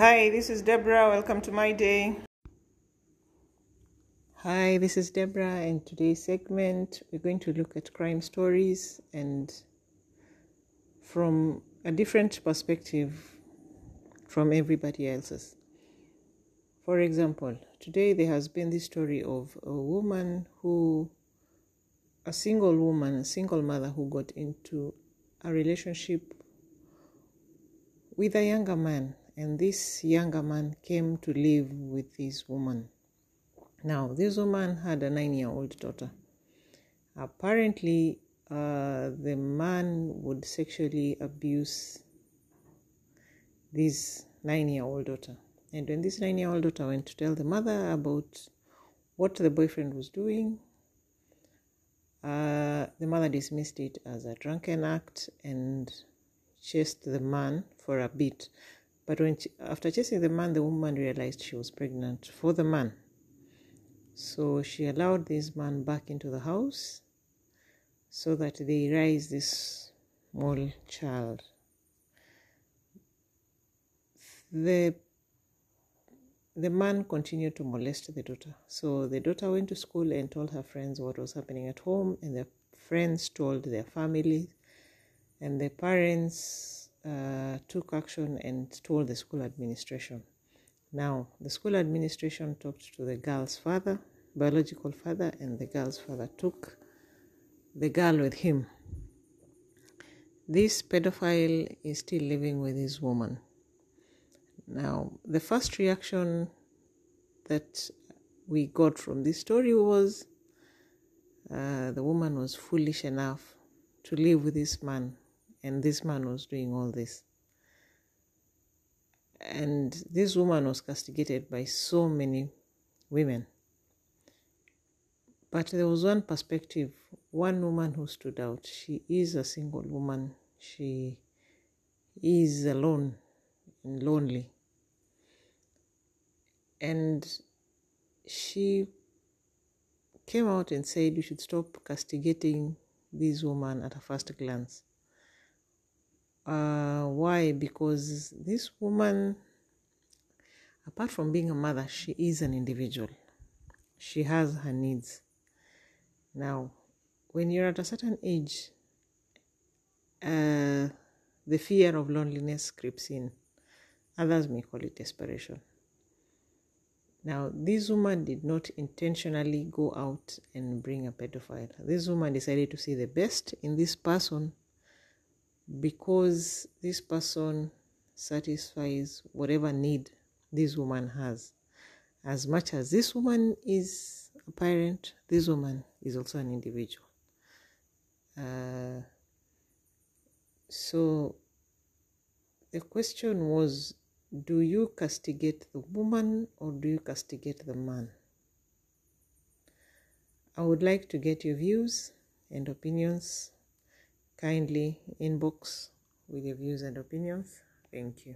Hi, this is Deborah. Welcome to my day. Hi, this is Deborah, and today's segment we're going to look at crime stories and from a different perspective from everybody else's. For example, today there has been this story of a woman who, a single woman, a single mother who got into a relationship with a younger man, and this younger man came to live with this woman. Now, this woman had a nine year old daughter. Apparently, uh, the man would sexually abuse this nine year old daughter. And when this nine year old daughter went to tell the mother about what the boyfriend was doing, uh, the mother dismissed it as a drunken act and chased the man for a bit. But when she, after chasing the man, the woman realized she was pregnant for the man. So she allowed this man back into the house so that they raise this small child. The the man continued to molest the daughter. So the daughter went to school and told her friends what was happening at home, and the friends told their family, and the parents uh, took action and told the school administration. Now, the school administration talked to the girl's father, biological father, and the girl's father took the girl with him. This pedophile is still living with his woman. Now, the first reaction that we got from this story was uh, the woman was foolish enough to live with this man, and this man was doing all this. And this woman was castigated by so many women. But there was one perspective, one woman who stood out. She is a single woman. She is alone and lonely. And she came out and said you should stop castigating this woman at a first glance. Uh, why? Because this woman, apart from being a mother, she is an individual. She has her needs. Now, when you're at a certain age, uh, the fear of loneliness creeps in. Others may call it desperation. Now, this woman did not intentionally go out and bring a pedophile. This woman decided to see the best in this person because this person satisfies whatever need this woman has. As much as this woman is a parent, this woman is also an individual. Uh, so the question was do you castigate the woman or do you castigate the man? I would like to get your views and opinions. Kindly inbox with your views and opinions. Thank you.